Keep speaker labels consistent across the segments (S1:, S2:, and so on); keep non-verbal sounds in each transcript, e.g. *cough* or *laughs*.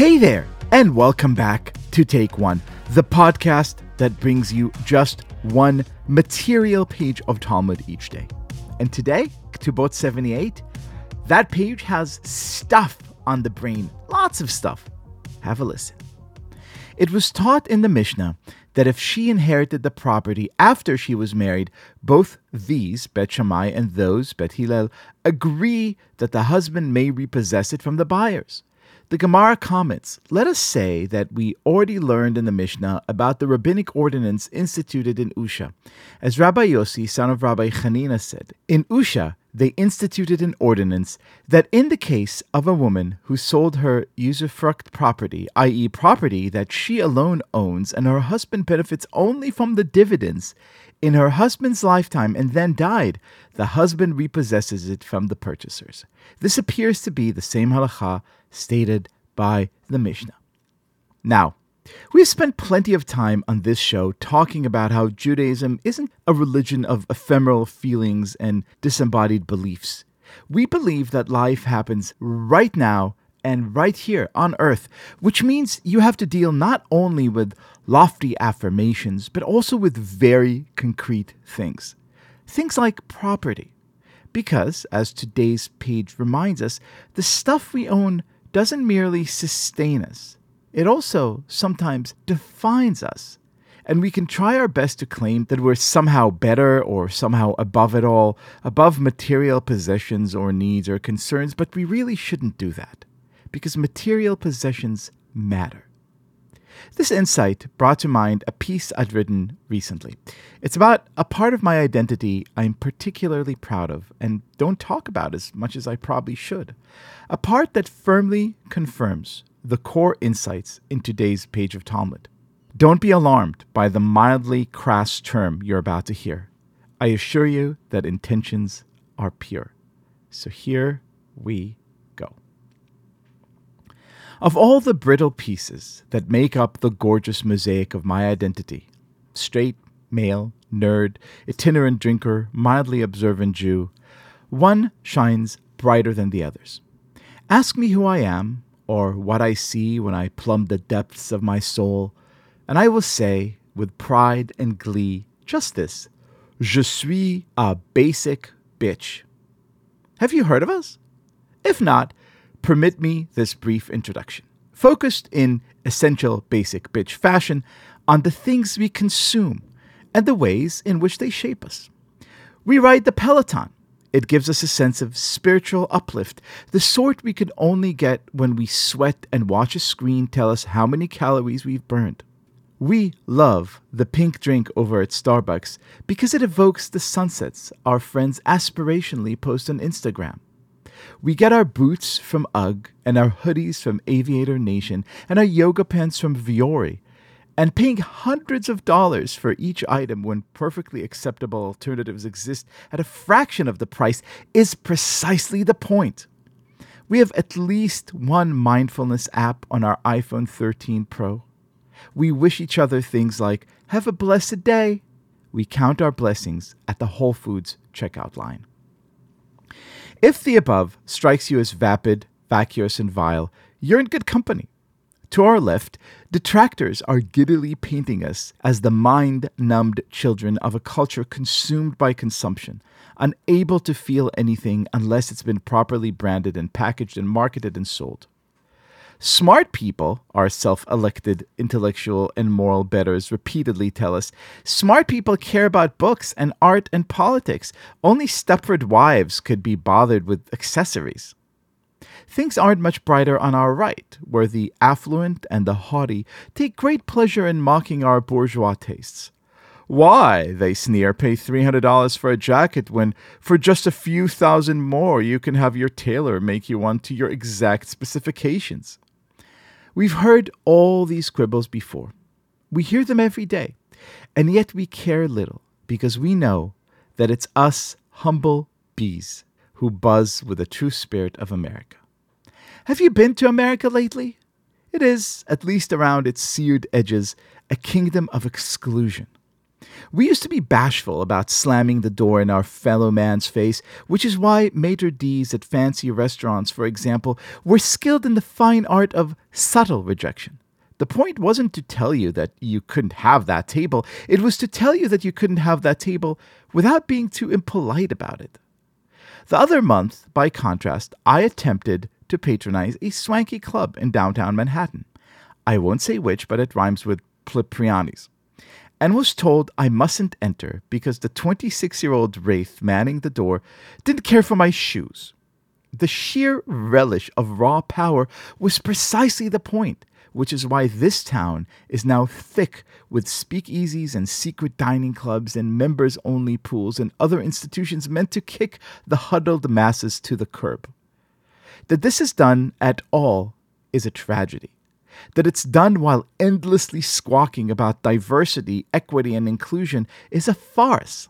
S1: Hey there, and welcome back to Take One, the podcast that brings you just one material page of Talmud each day. And today, Ketubot 78, that page has stuff on the brain, lots of stuff. Have a listen. It was taught in the Mishnah that if she inherited the property after she was married, both these, Bet Shammai and those, Bet Hillel, agree that the husband may repossess it from the buyers. The Gemara comments Let us say that we already learned in the Mishnah about the rabbinic ordinance instituted in Usha. As Rabbi Yossi, son of Rabbi Chanina, said, in Usha, they instituted an ordinance that in the case of a woman who sold her usufruct property, i.e., property that she alone owns and her husband benefits only from the dividends, in her husband's lifetime and then died, the husband repossesses it from the purchasers. This appears to be the same halacha stated by the Mishnah. Now, We've spent plenty of time on this show talking about how Judaism isn't a religion of ephemeral feelings and disembodied beliefs. We believe that life happens right now and right here on earth, which means you have to deal not only with lofty affirmations, but also with very concrete things. Things like property. Because, as today's page reminds us, the stuff we own doesn't merely sustain us, it also sometimes defines us. And we can try our best to claim that we're somehow better or somehow above it all, above material possessions or needs or concerns, but we really shouldn't do that because material possessions matter. This insight brought to mind a piece I'd written recently. It's about a part of my identity I'm particularly proud of and don't talk about as much as I probably should. A part that firmly confirms the core insights in today's page of Talmud. Don't be alarmed by the mildly crass term you're about to hear. I assure you that intentions are pure. So here we go. Of all the brittle pieces that make up the gorgeous mosaic of my identity straight, male, nerd, itinerant drinker, mildly observant Jew one shines brighter than the others. Ask me who I am, or what I see when I plumb the depths of my soul, and I will say, with pride and glee, just this Je suis a basic bitch. Have you heard of us? If not, permit me this brief introduction, focused in essential basic bitch fashion on the things we consume and the ways in which they shape us. We ride the Peloton, it gives us a sense of spiritual uplift, the sort we can only get when we sweat and watch a screen tell us how many calories we've burned. We love the pink drink over at Starbucks because it evokes the sunsets our friends aspirationally post on Instagram. We get our boots from UGG and our hoodies from Aviator Nation and our yoga pants from Vuori and paying hundreds of dollars for each item when perfectly acceptable alternatives exist at a fraction of the price is precisely the point. We have at least one mindfulness app on our iPhone 13 Pro. We wish each other things like, have a blessed day. We count our blessings at the Whole Foods checkout line. If the above strikes you as vapid, vacuous, and vile, you're in good company. To our left, detractors are giddily painting us as the mind numbed children of a culture consumed by consumption, unable to feel anything unless it's been properly branded and packaged and marketed and sold. Smart people, our self elected intellectual and moral betters repeatedly tell us, smart people care about books and art and politics. Only Stepford wives could be bothered with accessories. Things aren't much brighter on our right, where the affluent and the haughty take great pleasure in mocking our bourgeois tastes. Why, they sneer, pay $300 for a jacket when for just a few thousand more you can have your tailor make you one to your exact specifications? We've heard all these quibbles before. We hear them every day, and yet we care little because we know that it's us humble bees who buzz with the true spirit of America. Have you been to America lately? It is, at least around its seared edges, a kingdom of exclusion. We used to be bashful about slamming the door in our fellow man's face, which is why maitre d's at fancy restaurants, for example, were skilled in the fine art of subtle rejection. The point wasn't to tell you that you couldn't have that table, it was to tell you that you couldn't have that table without being too impolite about it. The other month, by contrast, I attempted to patronize a swanky club in downtown Manhattan. I won't say which, but it rhymes with Plipriani's and was told I mustn't enter because the 26 year old wraith manning the door didn't care for my shoes. The sheer relish of raw power was precisely the point, which is why this town is now thick with speakeasies and secret dining clubs and members only pools and other institutions meant to kick the huddled masses to the curb. That this is done at all is a tragedy that it's done while endlessly squawking about diversity, equity, and inclusion is a farce.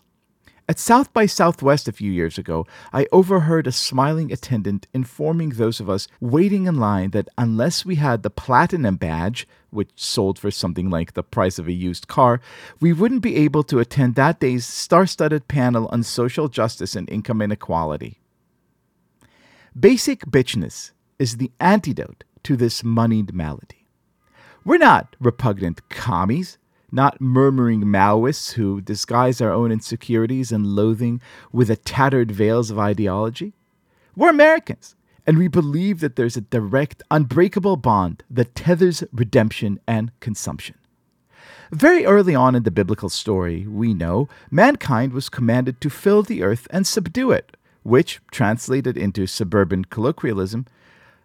S1: At South by Southwest a few years ago, I overheard a smiling attendant informing those of us waiting in line that unless we had the platinum badge, which sold for something like the price of a used car, we wouldn't be able to attend that day's star studded panel on social justice and income inequality. Basic bitchness is the antidote to this moneyed malady. We're not repugnant commies, not murmuring Maoists who disguise our own insecurities and loathing with the tattered veils of ideology. We're Americans, and we believe that there's a direct, unbreakable bond that tethers redemption and consumption. Very early on in the biblical story, we know mankind was commanded to fill the earth and subdue it, which, translated into suburban colloquialism,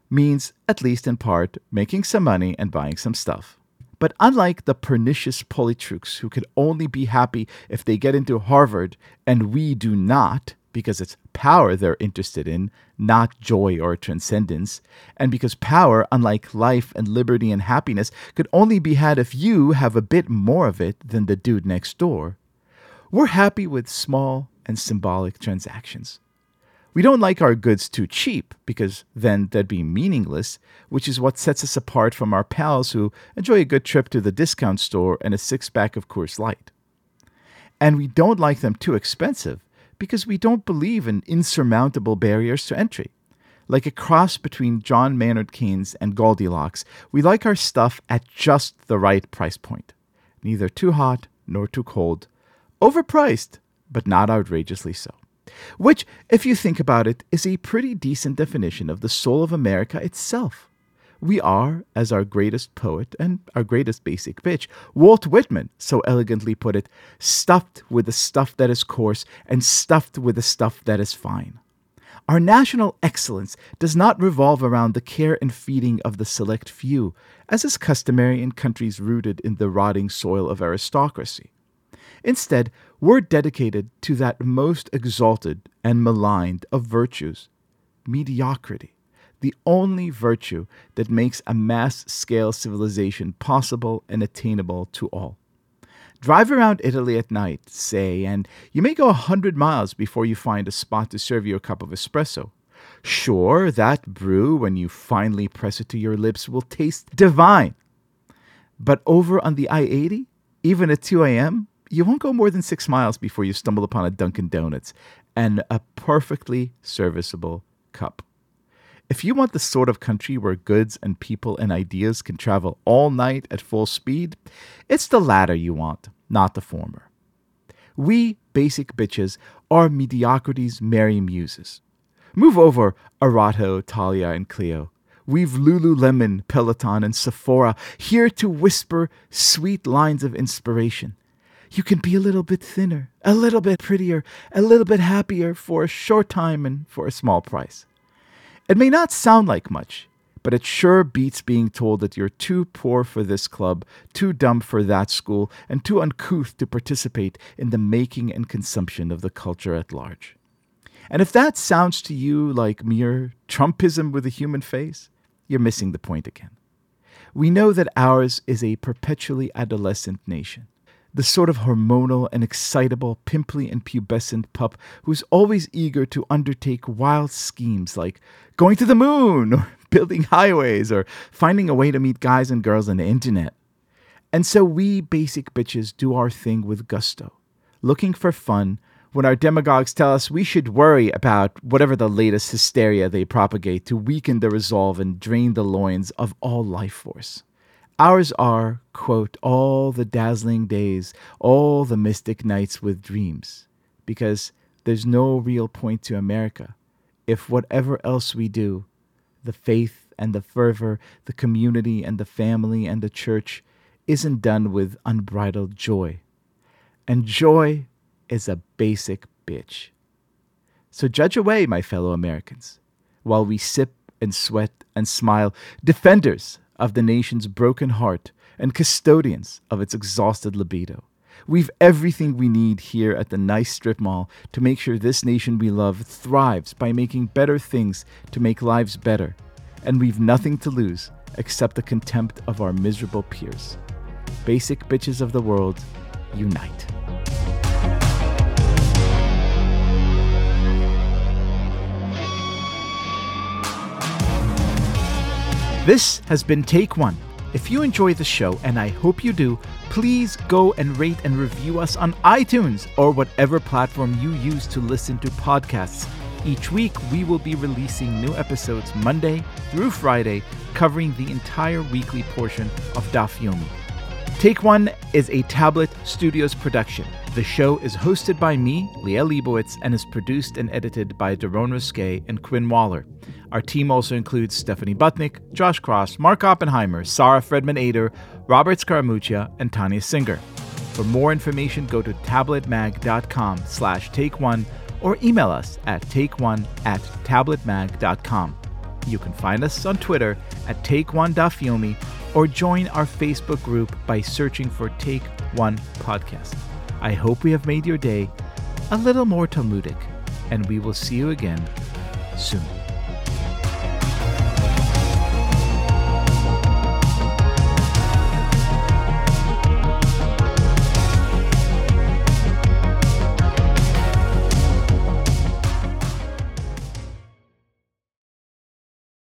S1: means, at least in part, making some money and buying some stuff. But unlike the pernicious polytruchs who could only be happy if they get into Harvard, and we do not, because it's power they're interested in, not joy or transcendence, and because power, unlike life and liberty and happiness, could only be had if you have a bit more of it than the dude next door, we're happy with small and symbolic transactions. We don't like our goods too cheap because then they'd be meaningless, which is what sets us apart from our pals who enjoy a good trip to the discount store and a six pack of Coors Light. And we don't like them too expensive because we don't believe in insurmountable barriers to entry. Like a cross between John Maynard Keynes and Goldilocks, we like our stuff at just the right price point. Neither too hot nor too cold. Overpriced, but not outrageously so which, if you think about it, is a pretty decent definition of the soul of America itself. We are, as our greatest poet and our greatest basic bitch, Walt Whitman so elegantly put it, stuffed with the stuff that is coarse and stuffed with the stuff that is fine. Our national excellence does not revolve around the care and feeding of the select few, as is customary in countries rooted in the rotting soil of aristocracy. Instead, we're dedicated to that most exalted and maligned of virtues mediocrity, the only virtue that makes a mass scale civilization possible and attainable to all. Drive around Italy at night, say, and you may go a hundred miles before you find a spot to serve you a cup of espresso. Sure, that brew, when you finally press it to your lips, will taste divine. But over on the I 80, even at 2 a.m., you won't go more than six miles before you stumble upon a Dunkin' Donuts and a perfectly serviceable cup. If you want the sort of country where goods and people and ideas can travel all night at full speed, it's the latter you want, not the former. We, basic bitches, are mediocrity's merry muses. Move over, Erato, Thalia, and Clio. We've Lululemon, Peloton, and Sephora here to whisper sweet lines of inspiration you can be a little bit thinner, a little bit prettier, a little bit happier for a short time and for a small price. It may not sound like much, but it sure beats being told that you're too poor for this club, too dumb for that school, and too uncouth to participate in the making and consumption of the culture at large. And if that sounds to you like mere Trumpism with a human face, you're missing the point again. We know that ours is a perpetually adolescent nation the sort of hormonal and excitable, pimply and pubescent pup who's always eager to undertake wild schemes like going to the moon or *laughs* building highways or finding a way to meet guys and girls on the internet. And so we basic bitches do our thing with gusto, looking for fun when our demagogues tell us we should worry about whatever the latest hysteria they propagate to weaken the resolve and drain the loins of all life force. Ours are, quote, all the dazzling days, all the mystic nights with dreams, because there's no real point to America if whatever else we do, the faith and the fervor, the community and the family and the church, isn't done with unbridled joy. And joy is a basic bitch. So judge away, my fellow Americans, while we sip and sweat and smile, defenders of the nation's broken heart and custodians of its exhausted libido. We've everything we need here at the nice strip mall to make sure this nation we love thrives by making better things to make lives better. And we've nothing to lose except the contempt of our miserable peers. Basic bitches of the world, unite. This has been Take One. If you enjoy the show, and I hope you do, please go and rate and review us on iTunes or whatever platform you use to listen to podcasts. Each week, we will be releasing new episodes Monday through Friday, covering the entire weekly portion of Daf Yomi. Take One is a Tablet Studios production. The show is hosted by me, Liel Leibovitz, and is produced and edited by Daron Ruskay and Quinn Waller. Our team also includes Stephanie Butnick, Josh Kross, Mark Oppenheimer, Sarah Fredman Aeder, Robert Scaramuccia, and Tanya Singer. For more information, go to tabletmag.com slash take one or email us at takeone at tabletmag.com. You can find us on Twitter at take1dafyomi or join our Facebook group by searching for Take One Podcast. I hope we have made your day a little more Talmudic, and we will see you again soon.